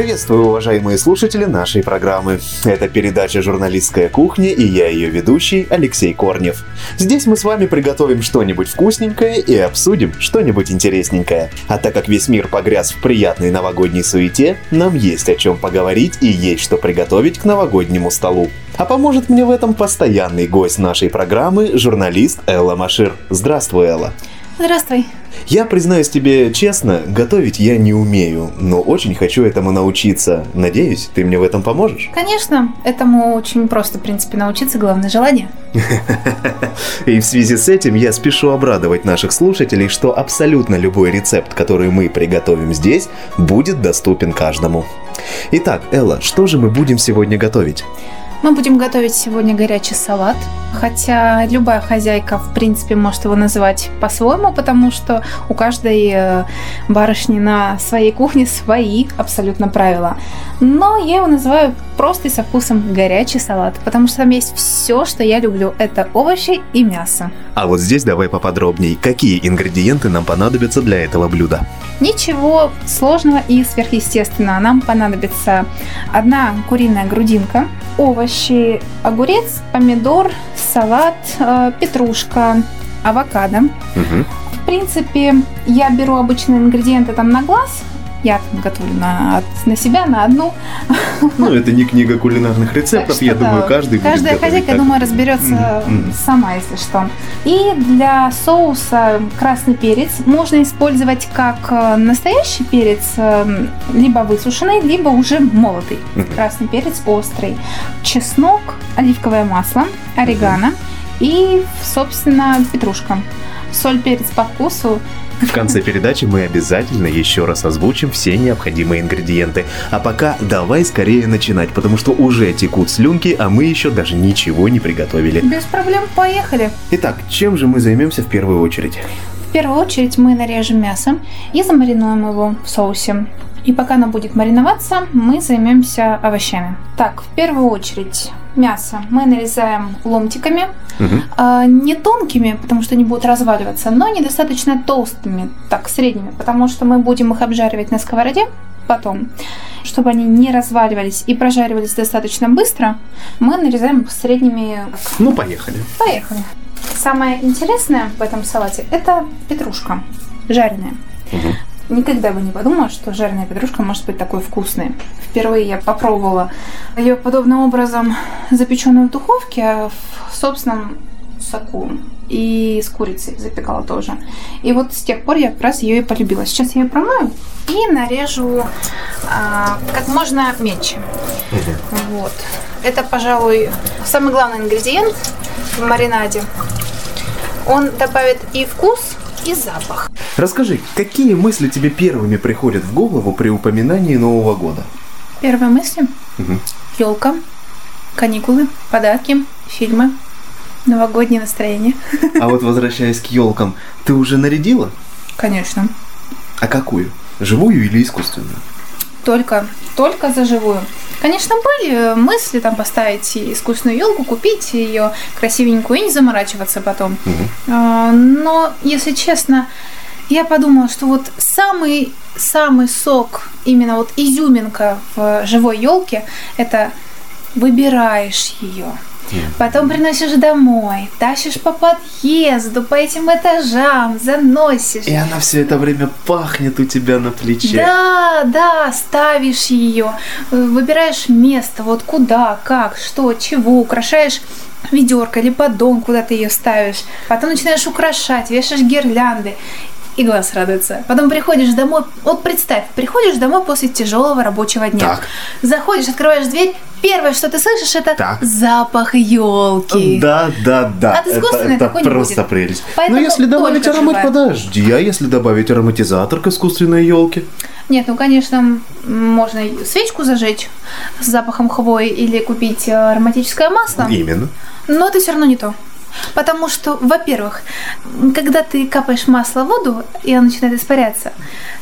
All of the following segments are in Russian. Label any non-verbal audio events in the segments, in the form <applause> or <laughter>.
Приветствую, уважаемые слушатели нашей программы. Это передача «Журналистская кухня» и я ее ведущий Алексей Корнев. Здесь мы с вами приготовим что-нибудь вкусненькое и обсудим что-нибудь интересненькое. А так как весь мир погряз в приятной новогодней суете, нам есть о чем поговорить и есть что приготовить к новогоднему столу. А поможет мне в этом постоянный гость нашей программы, журналист Элла Машир. Здравствуй, Элла. Здравствуй. Я признаюсь тебе честно, готовить я не умею, но очень хочу этому научиться. Надеюсь, ты мне в этом поможешь? Конечно, этому очень просто, в принципе, научиться, главное желание. <laughs> И в связи с этим я спешу обрадовать наших слушателей, что абсолютно любой рецепт, который мы приготовим здесь, будет доступен каждому. Итак, Элла, что же мы будем сегодня готовить? Мы будем готовить сегодня горячий салат, хотя любая хозяйка, в принципе, может его называть по-своему, потому что у каждой э, барышни на своей кухне свои абсолютно правила. Но я его называю просто и со вкусом горячий салат, потому что там есть все, что я люблю. Это овощи и мясо. А вот здесь давай поподробнее. Какие ингредиенты нам понадобятся для этого блюда? Ничего сложного и сверхъестественного. Нам понадобится одна куриная грудинка, овощи, огурец, помидор, салат, э, петрушка, авокадо. Угу. В принципе, я беру обычные ингредиенты там на глаз, я там готовлю на, на себя, на одну. Ну, это не книга кулинарных рецептов, я думаю, каждый Каждая хозяйка, так. думаю, разберется сама, если что. И для соуса красный перец можно использовать как э, настоящий перец, э, либо высушенный, либо уже молотый. Красный перец острый. Чеснок, оливковое масло, орегано и, собственно, петрушка. Соль, перец по вкусу. В конце передачи мы обязательно еще раз озвучим все необходимые ингредиенты. А пока давай скорее начинать, потому что уже текут слюнки, а мы еще даже ничего не приготовили. Без проблем, поехали. Итак, чем же мы займемся в первую очередь? В первую очередь мы нарежем мясо и замаринуем его в соусе. И пока оно будет мариноваться, мы займемся овощами. Так, в первую очередь мясо мы нарезаем ломтиками, а, не тонкими, потому что они будут разваливаться, но недостаточно толстыми, так, средними, потому что мы будем их обжаривать на сковороде потом. Чтобы они не разваливались и прожаривались достаточно быстро, мы нарезаем средними Ну, поехали. Поехали. Самое интересное в этом салате – это петрушка жареная. Мгм. Никогда бы не подумала, что жареная петрушка может быть такой вкусной. Впервые я попробовала ее подобным образом запеченную в духовке в собственном соку. И с курицей запекала тоже. И вот с тех пор я как раз ее и полюбила. Сейчас я ее промою и нарежу а, как можно меньше. Вот. Это, пожалуй, самый главный ингредиент в маринаде. Он добавит и вкус, и запах. Расскажи, какие мысли тебе первыми приходят в голову при упоминании Нового года? Первые мысли. Мгм. Елка, каникулы, подарки, фильмы, новогоднее настроение. А вот возвращаясь к елкам, ты уже нарядила? Конечно. А какую? Живую или искусственную? Только, только за живую. Конечно, были мысли там поставить искусственную елку, купить ее красивенькую и не заморачиваться потом. А, Но, если честно, я подумала, что вот самый самый сок, именно вот изюминка в живой елке, это выбираешь ее. Потом приносишь домой, тащишь по подъезду, по этим этажам, заносишь. И она все это время пахнет у тебя на плече. Да, да, ставишь ее, э, выбираешь место, вот куда, как, что, чего, украшаешь ведерко или поддон, куда ты ее ставишь. Потом начинаешь украшать, вешаешь гирлянды. И глаз радуется. Потом приходишь домой, вот представь, приходишь домой после тяжелого рабочего дня. Так. Заходишь, открываешь дверь, первое, что ты слышишь, это Так. запах елки. Да, да, да. От искусственной это, такой это не просто будет. прелесть. Поэтому Но если добавить аромат, живая. подожди, а если добавить ароматизатор к искусственной елке? Нет, ну, конечно, можно свечку зажечь с запахом хвои или купить э, ароматическое масло, Именно. но это все равно не то. Потому что, во-первых, когда ты капаешь масло в воду, и оно начинает испаряться,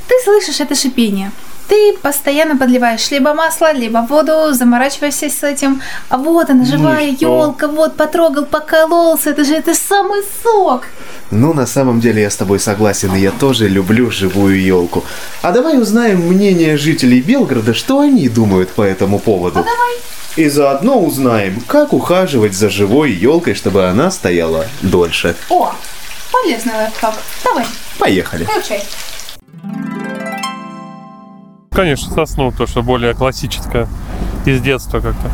ты слышишь это шипение. Ты постоянно подливаешь либо масло, либо воду, заморачиваешься с этим. А вот она, живая елка, вот потрогал, покололся, это же это самый сок. Ну, на самом деле я с тобой согласен, и я тоже люблю живую елку. А давай узнаем мнение жителей Белгорода, что они думают по этому поводу. А давай. И заодно узнаем, как ухаживать за живой елкой, чтобы она стояла дольше. О, полезный лайфхак. Давай, Поехали. включай. Конечно, сосну, то, что более классическое из детства как-то.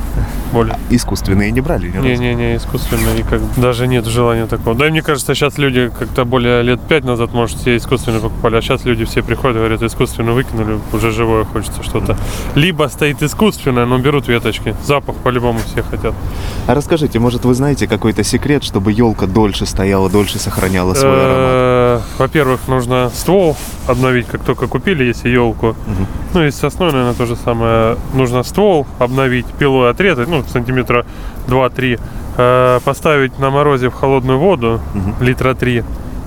Более. Искусственные не брали ни? Не-не-не, искусственно. И как даже нет желания такого. Да и мне кажется, сейчас люди как-то более лет пять назад, может, все искусственно покупали, а сейчас люди все приходят, говорят, искусственно выкинули, уже живое хочется что-то. Либо стоит искусственное, но берут веточки. Запах по-любому все хотят. А расскажите, может, вы знаете какой-то секрет, чтобы елка дольше стояла, дольше сохраняла свой аромат? Э, Во-первых, нужно ствол обновить, как только купили, если елку. Ну и с сосной, наверное, то же самое. Нужно ствол обновить, пилой отрезать, ну, сантиметра 2-3. Э, Поставить на морозе в холодную воду, литра 3,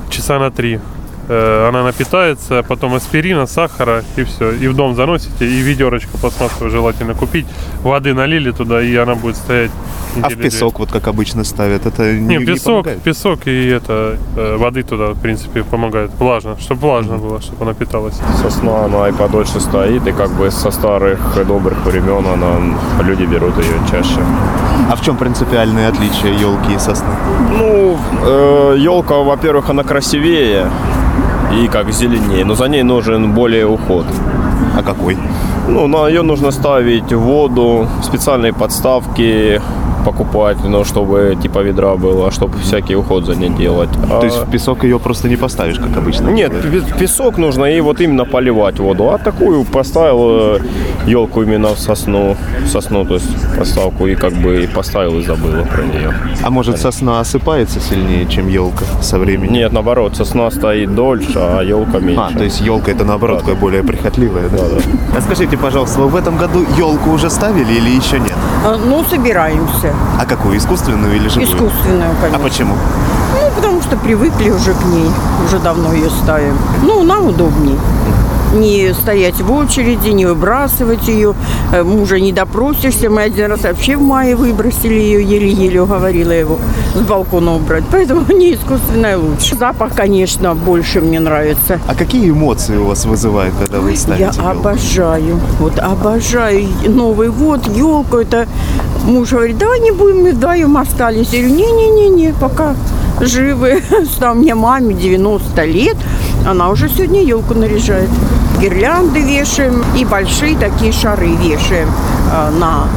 часа на 3. Она напитается, потом аспирина, сахара и все. И в дом заносите, и ведерочку пластмассовую желательно купить. Воды налили туда, и она будет стоять А в недели две. песок, вот как обычно ставят, это не, Не, не песок, помогает? песок и это э, воды туда, в принципе, помогает. Влажно, чтобы влажно было, чтобы она питалась. Сосна, она и подольше стоит, и как бы со старых и добрых времен она, люди берут ее чаще. А в чем принципиальное отличие елки и сосны? Ну, елка, во-первых, она красивее и как зеленее, но за ней нужен более уход. А какой? Ну, на ее нужно ставить воду, специальные подставки покупать, ну, чтобы типа ведра было, чтобы всякий уход за ней делать. То А- есть в песок ее просто не поставишь, как обычно? Нет, пе- песок нужно и вот именно поливать воду. А такую поставил елку именно в сосну, в сосну, то есть подставку и как бы и поставил и забыл про нее. А может сосна осыпается сильнее, чем елка со временем? Нет, наоборот, сосна стоит дольше, а елка меньше. А, то есть елка это наоборот такая более прихотливая, да? А скажите, пожалуйста, вы в этом году елку уже ставили или еще нет? А, Ну, собираемся. А какую, искусственную или живую? Искусственную, А конечно. почему? Ну, потому что привыкли уже к ней. Уже давно ее ставим. Ну, нам удобней. Не стоять в очереди, не выбрасывать ее. Э, Мужа не допросишься. Мы один раз вообще в мае выбросили ее, еле-еле уговорила его с балкона убрать. Поэтому <laughs> не искусственная лучше. Запах, конечно, больше мне нравится. А какие эмоции у вас вызывает, когда вы ставите Я елку? обожаю, вот обожаю Новый год, елку. Это муж говорит, давай не будем, мы вдвоем остались. Я говорю, не-не-не-не, пока живы. <laughs> Там мне маме 90 лет, она уже сегодня елку наряжает. Гирлянды вешаем и большие такие шары вешаем э, на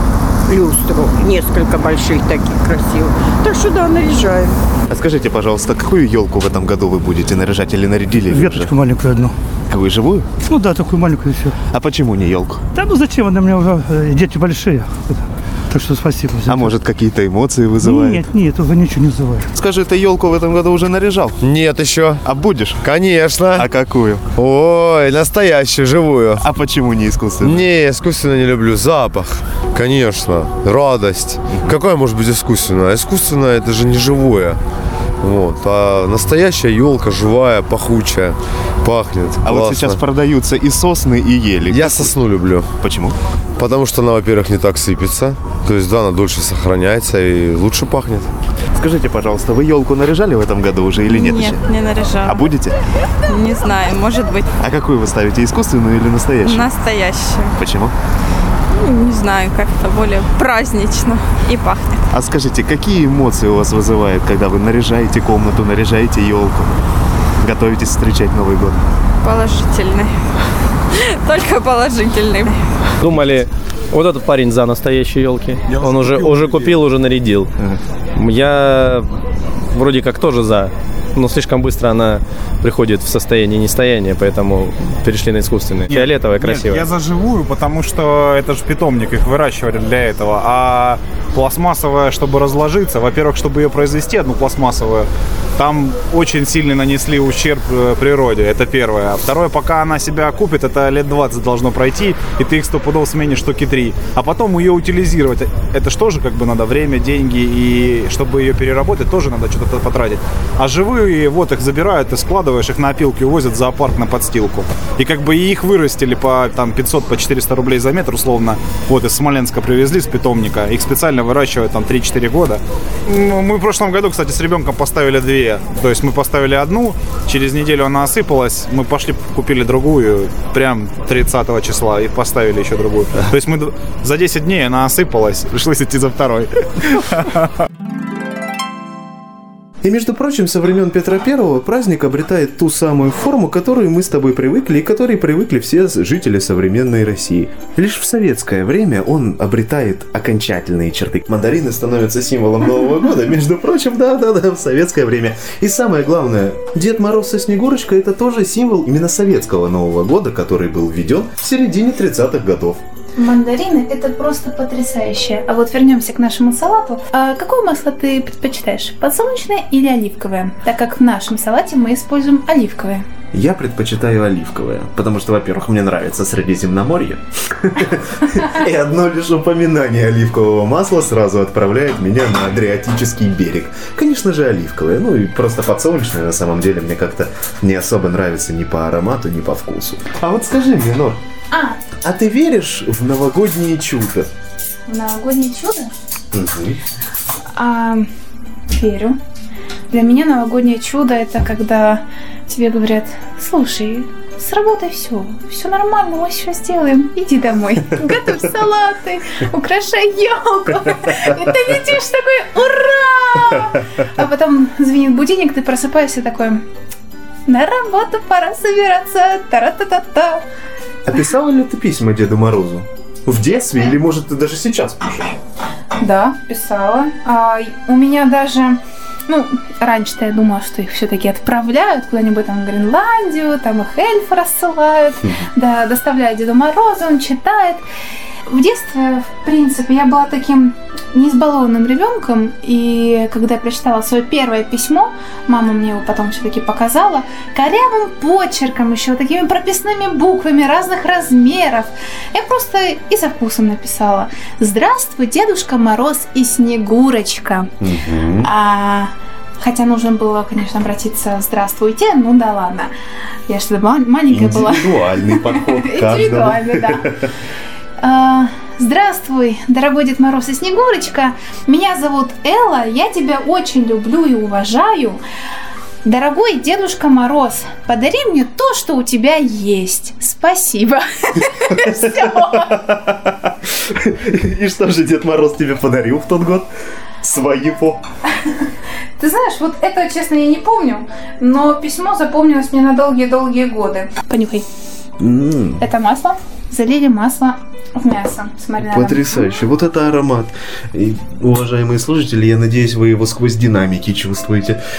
люстру. Несколько больших таких красивых. Так что да, наряжаем. А скажите, пожалуйста, какую елку в этом году вы будете наряжать или нарядили? уже? Веточку маленькую одну. Какую, живую? Ну да, такую маленькую и все. А почему не елку? Да ну зачем, она у меня уже э, дети большие. Так что спасибо. за А это. может, какие-то эмоции вызывает? Нет, нет, уже ничего не вызывает. Скажи, ты елку в этом году уже наряжал? Нет еще. А будешь? Конечно. А какую? Ой, настоящую, живую. А почему не искусственную? Не, искусственно не люблю. Запах. Конечно. Радость. Какая может быть искусственная? Искусственная это же не живое. Вот. А настоящая елка живая, пахучая, пахнет. А вот классно. сейчас продаются и сосны, и ели. Я сосну люблю. Почему? Потому что она, во-первых, не так сыпется. То есть, да, она дольше сохраняется и лучше пахнет. Скажите, пожалуйста, вы елку наряжали в этом году уже или нет? Нет, еще? не наряжала. А будете? Не знаю, может быть, А какую вы ставите, искусственную или настоящую? настоящую. Почему? Ну, Не знаю, как-то более празднично и пахнет. А скажите, какие эмоции у вас вызывает, когда вы наряжаете комнату, наряжаете елку? Готовитесь встречать Новый год? Положительный. <laughs> Только положительный. Думали, вот этот парень за настоящие елки. Он уже, уже купил, уже нарядил. Я вроде как тоже за. Но слишком быстро она приходит в состояние нестояния, поэтому перешли на искусственные. Фиолетовая, красивая. Нет, я за живую, потому что это же питомник, их выращивали для этого. А Пластмассовая, чтобы разложиться, во-первых, чтобы ее произвести, одну пластмассовую, там очень сильно нанесли ущерб э, природе, это первое. А второе, пока она себя купит, это лет 20 должно пройти, и ты их сто пудов сменишь штуки три. А потом ее утилизировать, это что же как бы надо время, деньги, и чтобы ее переработать, тоже надо что-то потратить. А живые, вот их забирают, ты складываешь их на опилки, увозят в зоопарк на подстилку. И как бы их вырастили по там 500, по 400 рублей за метр, условно. Вот из Смоленска привезли с питомника. Их специально выращивают там 3-4 года. Ну, мы в прошлом году, кстати, с ребенком поставили две. То есть мы поставили одну, через неделю она осыпалась, мы пошли купили другую, прям 30 числа, и поставили еще другую. То есть мы за 10 дней она осыпалась, пришлось идти за второй. <laughs> И, между прочим, со времен Петра Первого праздник обретает ту самую форму, которую мы с тобой привыкли и которой привыкли все жители современной России. Лишь в советское время он обретает окончательные черты. Мандарины становятся символом Нового года, между прочим, да-да-да, в советское время. И самое главное, Дед Мороз со Снегурочкой это тоже символ именно советского Нового года, который был введен в середине 30-х годов. Мандарины – это просто потрясающе. А вот вернемся к нашему салату. А какое масло ты предпочитаешь? Подсолнечное или оливковое? Так как в нашем салате мы используем оливковое. Я предпочитаю оливковое, потому что, во-первых, мне нравится Средиземноморье. И одно лишь упоминание оливкового масла сразу отправляет меня на Адриатический берег. Конечно же, оливковое. Ну и просто подсолнечное на самом деле мне как-то не особо нравится ни по аромату, ни по вкусу. А вот скажи мне, Нор, А, а ты веришь в новогодние чудо? в новогоднее чудо? Угу. А, верю. Для меня новогоднее чудо это когда тебе говорят, слушай, сработай все, все нормально, мы все сделаем, иди домой, <laughs> готовь салаты, украшай елку. И ты летишь такой, ура! А потом звенит будильник, ты просыпаешься такой, на работу пора собираться, тара-та-та-та. А писала ли ты письма Деду Морозу? В детстве или, может, ты даже сейчас пишешь? Да, писала. А, у меня даже, ну, раньше-то я думала, что их все-таки отправляют куда-нибудь там в Гренландию, там их эльфы рассылают, да, доставляют Деду Морозу, он читает. В детстве, в принципе, я была таким неизбалованным ребенком, и когда я прочитала свое первое письмо, мама мне его потом все-таки показала, корявым почерком еще, такими прописными буквами разных размеров. Я просто и со вкусом написала. Здравствуй, Дедушка Мороз и Снегурочка. А, хотя нужно было, конечно, обратиться «Здравствуйте», ну да ладно. Я что то маленькая была. Индивидуальный подход. <laughs> Индивидуально, да. <laughs> Здравствуй, дорогой Дед Мороз и Снегурочка. Меня зовут Элла, я тебя очень люблю и уважаю. Дорогой Дедушка Мороз, подари мне то, что у тебя есть. Спасибо. <laughs> И что же Дед Мороз тебе подарил в тот год? Своего. Ты знаешь, вот это, честно, я не помню, но письмо запомнилось мне на долгие-долгие годы. Понюхай. Это масло. Залили масло в мясо с маринадом. Потрясающе. Вот это аромат. И, уважаемые слушатели, я надеюсь, вы его сквозь динамики чувствуете. <laughs>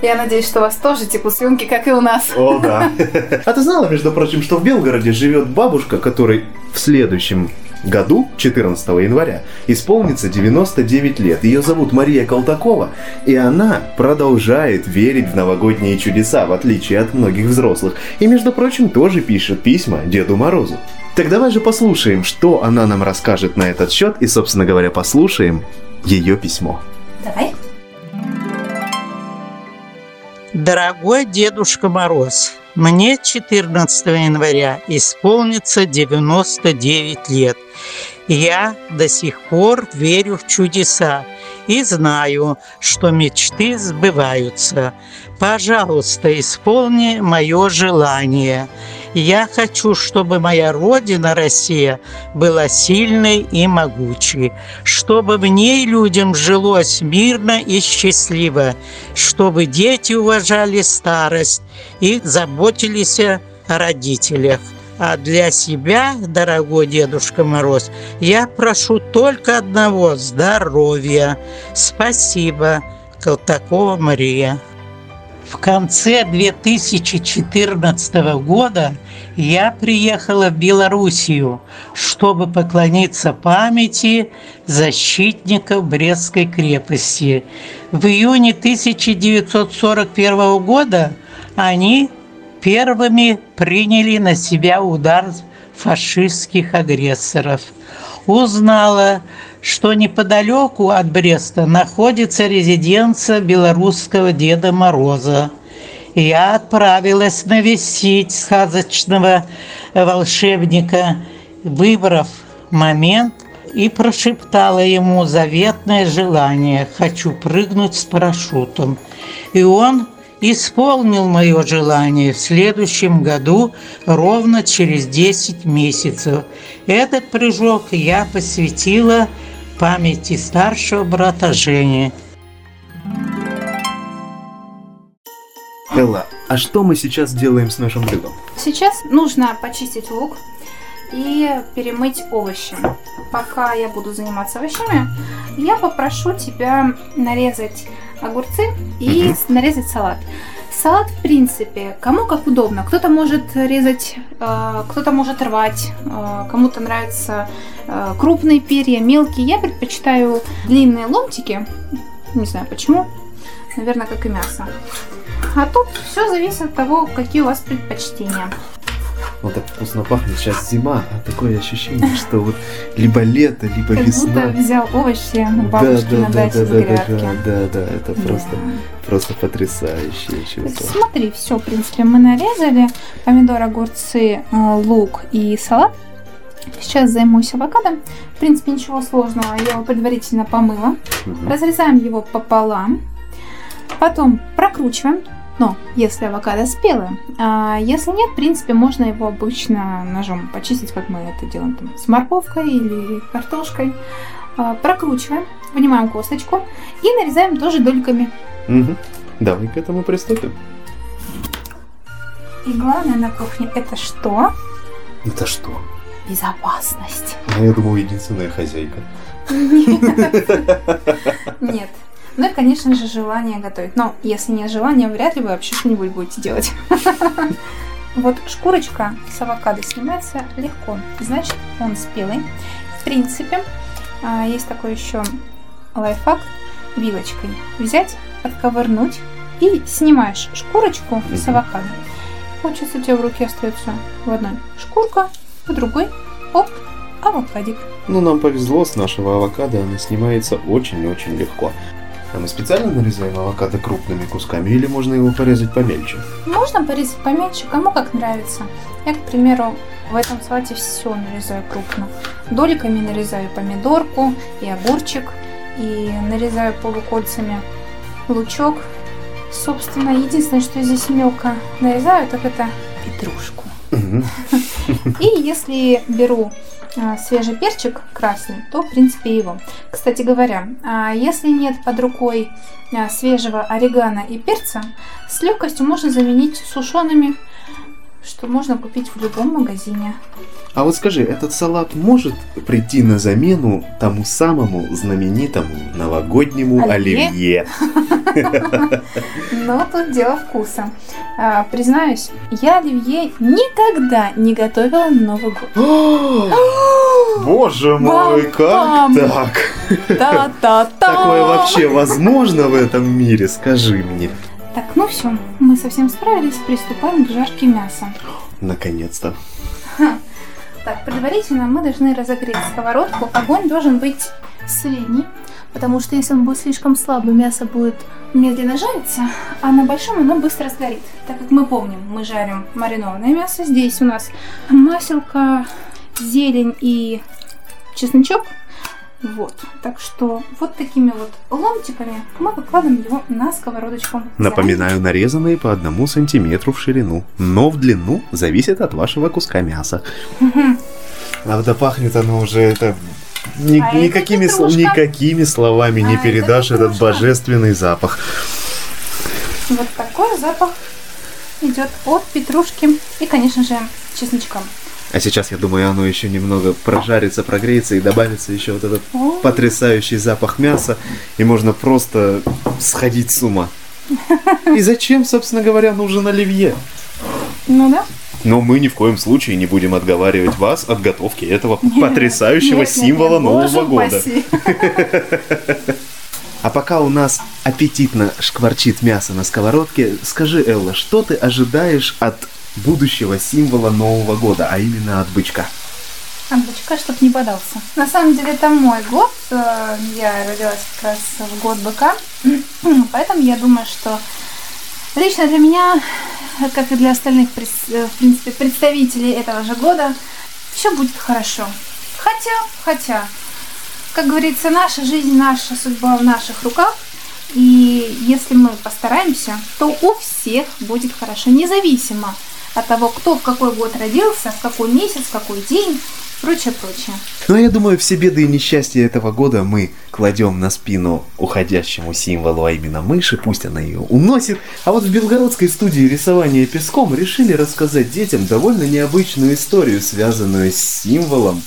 Я надеюсь, что у вас тоже текут слюнки, как и у нас. О, да. <laughs> А ты знала, между прочим, что в Белгороде живет бабушка, которой в следующем году, 14 января, исполнится 99 лет. Ее зовут Мария Колтакова, и она продолжает верить в новогодние чудеса, в отличие от многих взрослых. И, между прочим, тоже пишет письма Деду Морозу. Так давай же послушаем, что она нам расскажет на этот счет, и, собственно говоря, послушаем ее письмо. Дорогой Дедушка Мороз, мне 14 января исполнится 99 лет. Я до сих пор верю в чудеса и знаю, что мечты сбываются. Пожалуйста, исполни мое желание. Я хочу, чтобы моя Родина, Россия, была сильной и могучей, чтобы в ней людям жилось мирно и счастливо, чтобы дети уважали старость и заботились о родителях. А для себя, дорогой Дедушка Мороз, я прошу только одного – здоровья. Спасибо, Колтакова Мария. В конце 2014 года я приехала в Белоруссию, чтобы поклониться памяти защитников Брестской крепости. В июне 1941 года они первыми приняли на себя удар фашистских агрессоров. Узнала, что неподалеку от Бреста находится резиденция белорусского Деда Мороза. Я отправилась навестить сказочного волшебника, выбрав момент и прошептала ему заветное желание «хочу прыгнуть с парашютом». И он исполнил мое желание в следующем году ровно через 10 месяцев. Этот прыжок я посвятила памяти старшего брата Жени. Элла, а что мы сейчас делаем с нашим блюдом? Сейчас нужно почистить лук и перемыть овощи. Пока я буду заниматься овощами, я попрошу тебя нарезать огурцы и нарезать салат. Салат, в принципе, кому как удобно. Кто-то может резать, э, кто-то может рвать, э, кому-то нравятся э, крупные перья, мелкие. Я предпочитаю длинные ломтики. Не знаю почему. Наверное, как и мясо. А тут все зависит от того, какие у вас предпочтения. Вот так вкусно пахнет. Сейчас зима, а такое ощущение, что вот либо лето, либо Как весна. будто взял овощи у Да, бабушки да, на да, даче да, да, да, грядки. да, да, да, это Да. просто, просто потрясающее чувство. Смотри, все, в принципе, мы нарезали помидор, огурцы, э, лук и салат. Сейчас займусь авокадо. В принципе, ничего сложного. Я его предварительно помыла. Мгм. Разрезаем его пополам. Потом прокручиваем. Но если авокадо спелое, а если нет, в принципе, можно его обычно ножом почистить, как мы это делаем там, с морковкой или картошкой. А, Прокручиваем, вынимаем косточку и нарезаем тоже дольками. Мгм. Давай к этому приступим. И главное на кухне это что? Это что? Безопасность. А я думал, единственная хозяйка. <laughs> Нет. Ну и, конечно же, желание готовить. Но если нет желания, вряд ли вы вообще что-нибудь будете делать. <laughs> Вот шкурочка с авокадо снимается легко. Значит, он спелый. В принципе, а, есть такой еще лайфхак вилочкой. Взять, отковырнуть и снимаешь шкурочку с авокадо. Получается, у тебя в руке остается в одной шкурка, в другой оп, авокадик. Ну, нам повезло, с нашего авокадо она снимается очень-очень легко. А мы специально нарезаем авокадо крупными кусками или можно его порезать помельче? Можно порезать поменьше, кому как нравится. Я, к примеру, в этом салате все нарезаю крупно. Дольками нарезаю помидорку и огурчик, и нарезаю полукольцами лучок. Собственно, единственное, что здесь мелко нарезаю, так это петрушку. И если беру а, свежий перчик красный, то, в принципе, его. Кстати говоря, а, если нет под рукой а, свежего орегано и перца, с легкостью можно заменить сушеными, что можно купить в любом магазине. А вот скажи, этот салат может прийти на замену тому самому знаменитому новогоднему Оливье? <laughs> Но тут дело вкуса. А, признаюсь, я оливье никогда не готовила на Новый год. <gasps> <gasps> Боже мой, как так? Такое вообще возможно в этом мире? Скажи мне. Так, ну все, мы совсем справились, приступаем к жарке мяса. Наконец-то. Так, предварительно мы должны разогреть сковородку. Огонь должен быть средний, потому что если он будет слишком слабый, мясо будет медленно жариться, а на большом оно быстро сгорит. Так как мы помним, мы жарим маринованное мясо. Здесь у нас маселка, зелень и чесночок. Вот, так что вот такими вот ломтиками мы выкладываем его на сковородочку. Напоминаю, нарезанные по одному сантиметру в ширину, но в длину зависит от вашего куска мяса. Мгм. А да пахнет оно уже это... ни- А это никакими, сл- петрушка. никакими словами не А это передашь этот петрушка. божественный запах. Вот такой запах идет от петрушки и, конечно же, чесночка. А сейчас, я думаю, оно еще немного прожарится, прогреется и добавится еще вот этот потрясающий запах мяса, и можно просто сходить с ума. И зачем, собственно говоря, нужен оливье? Ну да. Но мы ни в коем случае не будем отговаривать вас от готовки этого Нет, потрясающего нет, нет, символа нет, Нового боже года. <laughs> А пока у нас аппетитно шкварчит мясо на сковородке, скажи, Элла, что ты ожидаешь от будущего символа Нового года, а именно от бычка? От бычка, чтоб не подался. На самом деле, это мой год. Э, Я родилась как раз в год быка. <clears throat> Поэтому я думаю, что лично для меня, как и для остальных, э, в принципе, представителей этого же года, все будет хорошо. Хотя, хотя, как говорится, наша жизнь, наша судьба в наших руках. И если мы постараемся, то у всех будет хорошо, независимо от того, кто в какой год родился, в какой месяц, в какой день, прочее, прочее. Ну, я думаю, все беды и несчастья этого года мы кладем на спину уходящему символу, а именно мыши, пусть она ее уносит. А вот в белгородской студии рисования песком решили рассказать детям довольно необычную историю, связанную с символом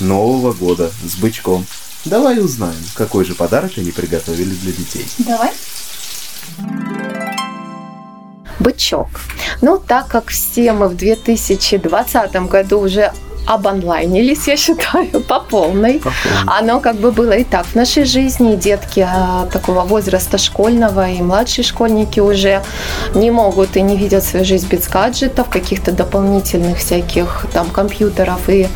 Нового года, с бычком. Давай узнаем, какой же подарок они приготовили для детей. Давай. Бычок. Ну, так как все мы в 2020 году уже обонлайнились, я считаю, <laughs> по полной. Оно как бы было и так в нашей жизни. Детки а, такого возраста школьного и младшие школьники уже не могут и не видят свою жизнь без гаджетов, каких-то дополнительных всяких там компьютеров и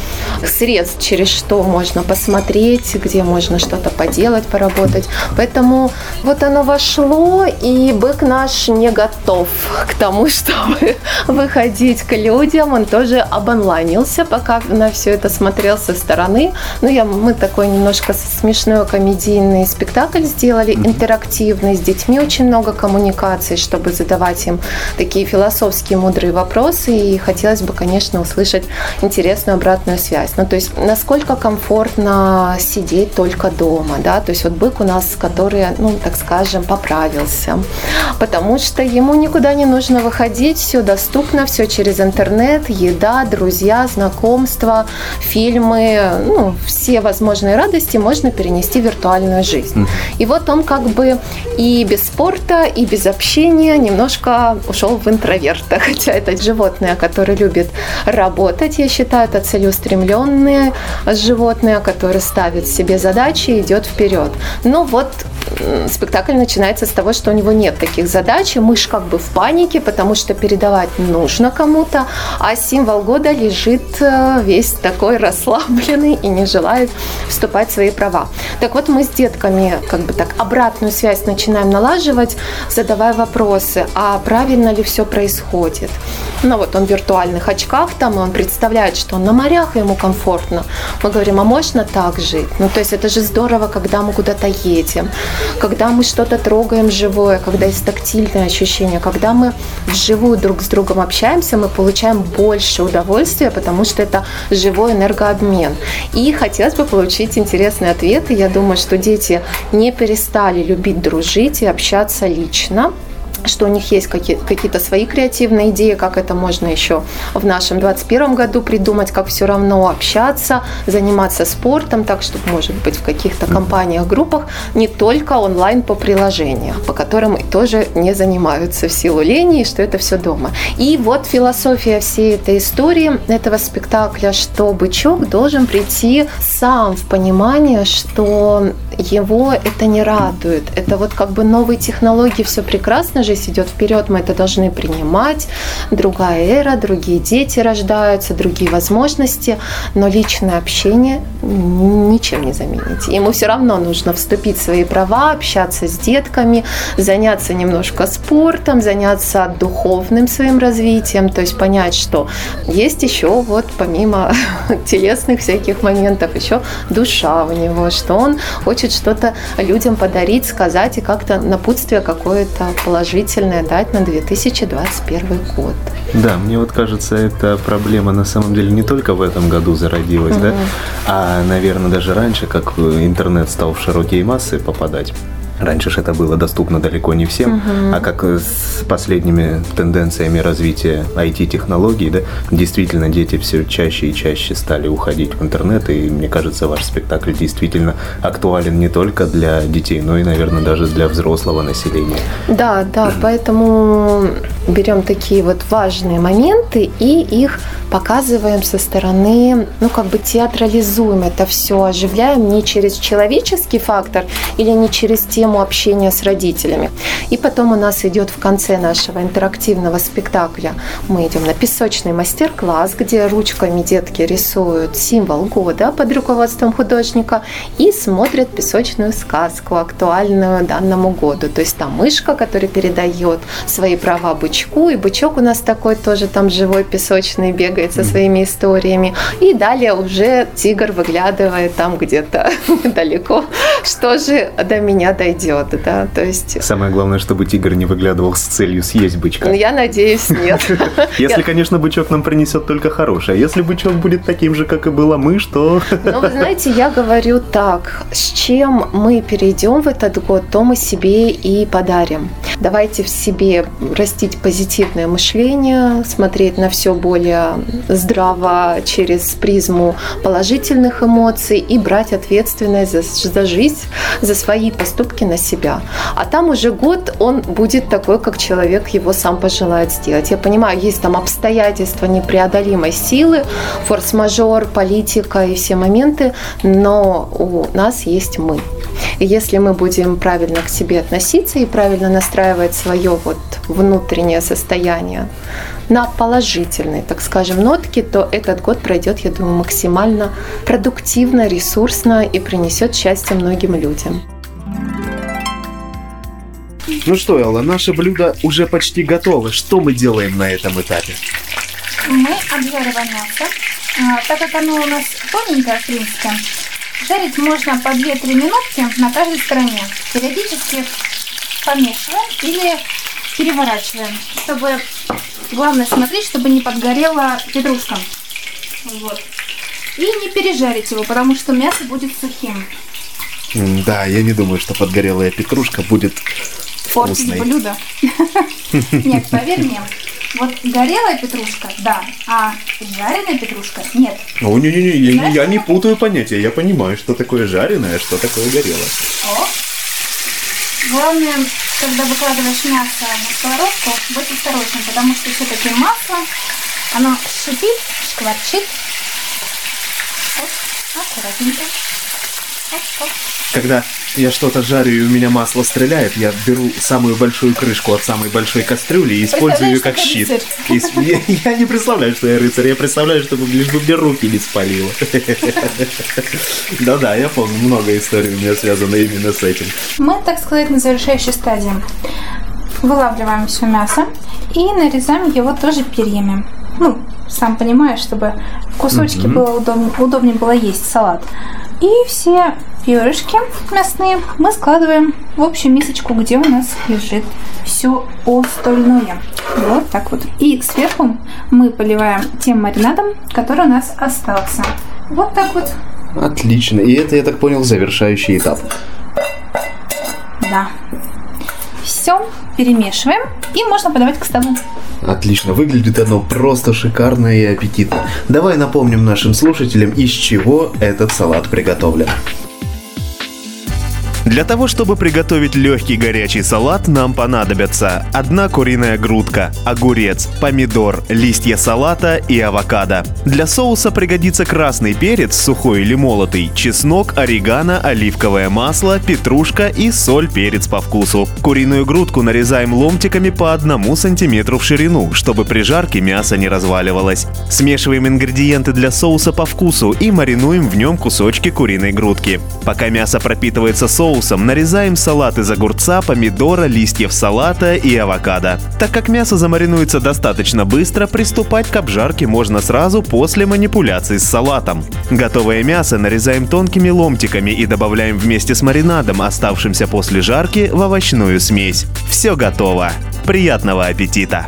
средств, через что можно посмотреть, где можно что-то поделать, поработать. Поэтому вот оно вошло, и бык наш не готов к тому, <laughs> чтобы выходить к людям. Он тоже обонлайнился, пока на все это смотрел со стороны. Ну, я, мы такой немножко смешной комедийный спектакль сделали, интерактивный, с детьми очень много коммуникаций, чтобы задавать им такие философские мудрые вопросы. И хотелось бы, конечно, услышать интересную обратную связь. Ну, то есть, насколько комфортно сидеть только дома, да, то есть вот бык у нас, который, ну, так скажем, поправился, потому что ему никуда не нужно выходить, все доступно, все через интернет, еда, друзья, знакомства, фильмы, ну, все возможные радости можно перенести в виртуальную жизнь. И вот он как бы и без спорта, и без общения немножко ушел в интроверта, <laughs> хотя это животное, которое любит работать, я считаю, это целеустремленные животные, которые ставят себе задачи и идет вперед. Но вот спектакль начинается с того, что у него нет таких задач, и мышь как бы в панике, потому что передавать нужно кому-то, а символ года лежит весь такой расслабленный и не желает вступать в свои права. Так вот, мы с детками как бы так обратную связь начинаем налаживать, задавая вопросы, а правильно ли все происходит. Ну вот он в виртуальных очках там, и он представляет, что он на морях, ему комфортно. Мы говорим, а можно так жить? Ну то есть это же здорово, когда мы куда-то едем, когда мы что-то трогаем живое, когда есть тактильное ощущение, когда мы вживую друг с другом общаемся, мы получаем больше удовольствия, потому что это живой энергообмен. И хотелось бы получить интересные ответы. Я думаю, что дети не перестали любить дружить и общаться лично что у них есть какие- какие-то свои креативные идеи, как это можно еще в нашем 21 году придумать, как все равно общаться, заниматься спортом, так, чтобы, может быть, в каких-то компаниях, группах, не только онлайн по приложениям, по которым тоже не занимаются в силу лени, и что это все дома. И вот философия всей этой истории, этого спектакля, что бычок должен прийти сам в понимание, что его это не радует. Это вот как бы новые технологии, все прекрасно, жизнь идет вперед, мы это должны принимать. Другая эра, другие дети рождаются, другие возможности, но личное общение ничем не заменить. Ему все равно нужно вступить в свои права, общаться с детками, заняться немножко спортом, заняться духовным своим развитием, то есть понять, что есть еще вот помимо <laughs> телесных всяких моментов, еще душа у него, что он хочет что-то людям подарить, сказать и как-то напутствие какое-то положительное дать на 2021 год. Да, мне вот кажется, эта проблема на самом деле не только в этом году зародилась, да, Мгм. а, наверное, даже раньше, как интернет стал в широкие массы попадать. Раньше же это было доступно далеко не всем, Мгм. а как с последними тенденциями развития IT-технологий, да, действительно дети все чаще и чаще стали уходить в интернет, и мне кажется, ваш спектакль действительно актуален не только для детей, но и, наверное, даже для взрослого населения. Да, да, поэтому берем такие вот важные моменты и их показываем со стороны, ну как бы театрализуем это все, оживляем не через человеческий фактор или не через тему общения с родителями. И потом у нас идет в конце нашего интерактивного спектакля, мы идем на песочный мастер-класс, где ручками детки рисуют символ года под руководством художника и смотрят песочную сказку, актуальную данному году. То есть там мышка, которая передает свои права бычку, и бычок у нас такой тоже там живой, песочный, бегает со своими историями. И далее уже тигр выглядывает там где-то <laughs> далеко. Что же до меня дойдет, да? То есть Самое главное, чтобы тигр не выглядывал с целью съесть бычка. ну, я надеюсь, нет. <laughs> Если, конечно, бычок нам принесет только хорошее. А Если бычок будет таким же, как и была мышь, то... Ну, вы знаете, я говорю так, с чем мы перейдем в этот год, то мы себе и подарим. Давайте в себе растить позитивное мышление, смотреть на все более здраво через призму положительных эмоций и брать ответственность за, за жизнь, за свои поступки на себя. А там уже год, он будет такой, как человек его сам пожелает сделать. Я понимаю, есть там обстоятельства непреодолимой силы, форс-мажор, политика и все моменты, но у нас есть мы. И если мы будем правильно к себе относиться и правильно настраивать свое вот внутреннее состояние на положительные, так скажем, нотки, то этот год пройдет, я думаю, максимально продуктивно, ресурсно и принесет счастье многим людям. Ну что, Элла, наше блюдо уже почти готово. Что мы делаем на этом этапе? Мы обжариваем мясо. А, так как оно у нас тоненькое, в принципе, жарить можно по 2-3 минутки на каждой стороне. Периодически помешиваем или переворачиваем, чтобы главное смотреть, чтобы не подгорела петрушка. Вот. И не пережарить его, потому что мясо будет сухим. Да, я не думаю, что подгорелая петрушка будет Портить вкусной. блюдо. <laughs> Нет, поверь мне, вот горелая петрушка, да, а жареная петрушка нет. О, не-не-не, я, не- я не путаю понятия. Я понимаю, что такое жареное, а что такое горелое. О. Главное, когда выкладываешь мясо на сковородку, будь осторожным, потому что все-таки масло, оно шипит, шкварчит. Вот, аккуратненько. Когда я что-то жарю и у меня масло стреляет, я беру самую большую крышку от самой большой кастрюли и использую ее как щит. Я, я не представляю, что я рыцарь, я представляю, чтобы лишь бы мне руки не спалило. <laughs> Да-да, я помню, много историй у меня связано именно с этим. Мы, так сказать, на завершающей стадии. Вылавливаем все мясо и нарезаем его тоже перьями. Ну, сам понимаешь, чтобы кусочки Мгм. было удобнее, удобнее было есть салат. И все перышки мясные мы складываем в общую мисочку, где у нас лежит все остальное. Вот так вот. И сверху мы поливаем тем маринадом, который у нас остался. Вот так вот. Отлично. И это, я так понял, завершающий этап. Да. Все перемешиваем и можно подавать к столу. Отлично, выглядит оно просто шикарно и аппетитно. Давай напомним нашим слушателям, из чего этот салат приготовлен. Для того, чтобы приготовить легкий горячий салат, нам понадобятся одна куриная грудка, огурец, помидор, листья салата и авокадо. Для соуса пригодится красный перец, сухой или молотый, чеснок, орегано, оливковое масло, петрушка и соль, перец по вкусу. Куриную грудку нарезаем ломтиками по одному сантиметру в ширину, чтобы при жарке мясо не разваливалось. Смешиваем ингредиенты для соуса по вкусу и маринуем в нем кусочки куриной грудки. Пока мясо пропитывается соусом, нарезаем салат из огурца, помидора, листьев салата и авокадо. Так как мясо замаринуется достаточно быстро, приступать к обжарке можно сразу после манипуляций с салатом. Готовое мясо нарезаем тонкими ломтиками и добавляем вместе с маринадом, оставшимся после жарки, в овощную смесь. Все готово. Приятного аппетита!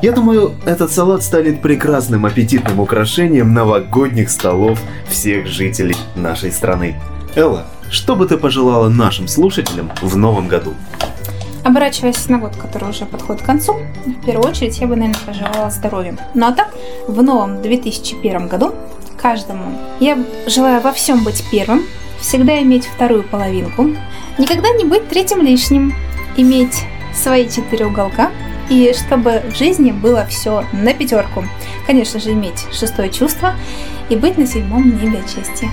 Я думаю, этот салат станет прекрасным аппетитным украшением новогодних столов всех жителей нашей страны. Элла, что бы ты пожелала нашим слушателям в новом году? Оборачиваясь на год, который уже подходит к концу, в первую очередь я бы, наверное, пожелала здоровья. Ну а так, в новом 2001 году каждому я желаю во всем быть первым, всегда иметь вторую половинку, никогда не быть третьим лишним, иметь свои четыре уголка, и чтобы в жизни было все на пятерку. Конечно же, иметь шестое чувство и быть на седьмом небе от счастья.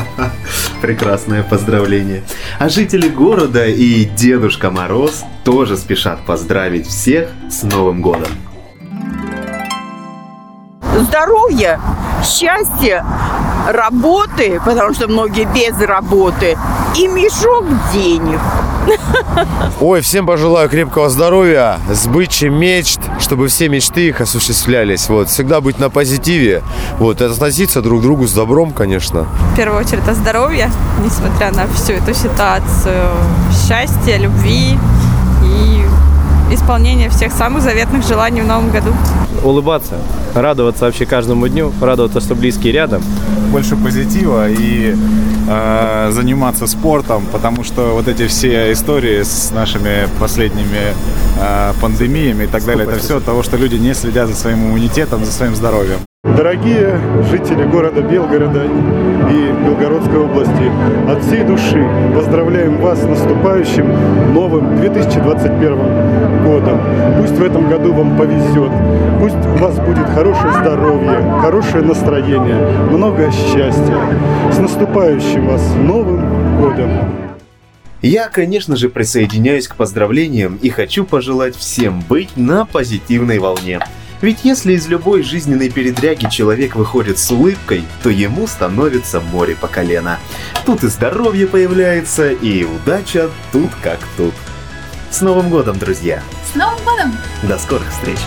<laughs> Прекрасное поздравление. А жители города и Дедушка Мороз тоже спешат поздравить всех с Новым годом. Здоровья, счастья, работы, потому что многие без работы, и мешок денег. Ой, всем пожелаю крепкого здоровья, сбычи мечт, чтобы все мечты их осуществлялись. Вот, всегда быть на позитиве, вот, и относиться друг к другу с добром, конечно. В первую очередь это здоровье, несмотря на всю эту ситуацию. Счастья, любви и исполнения всех самых заветных желаний в новом году. Улыбаться, радоваться вообще каждому дню, радоваться, что близкие рядом. Больше позитива и э, заниматься спортом, потому что вот эти все истории с нашими последними э, пандемиями и так далее, это все от того, что люди не следят за своим иммунитетом, за своим здоровьем. Дорогие жители города Белгорода и Белгородской области, от всей души поздравляем вас с наступающим новым 2021 годом. Пусть в этом году вам повезет, пусть у вас будет хорошее здоровье, хорошее настроение, много счастья. С наступающим вас Новым годом! Я, конечно же, присоединяюсь к поздравлениям и хочу пожелать всем быть на позитивной волне. Ведь если из любой жизненной передряги человек выходит с улыбкой, то ему становится море по колено. Тут и здоровье появляется, и удача тут как тут. С Новым годом, друзья! С Новым годом! До скорых встреч!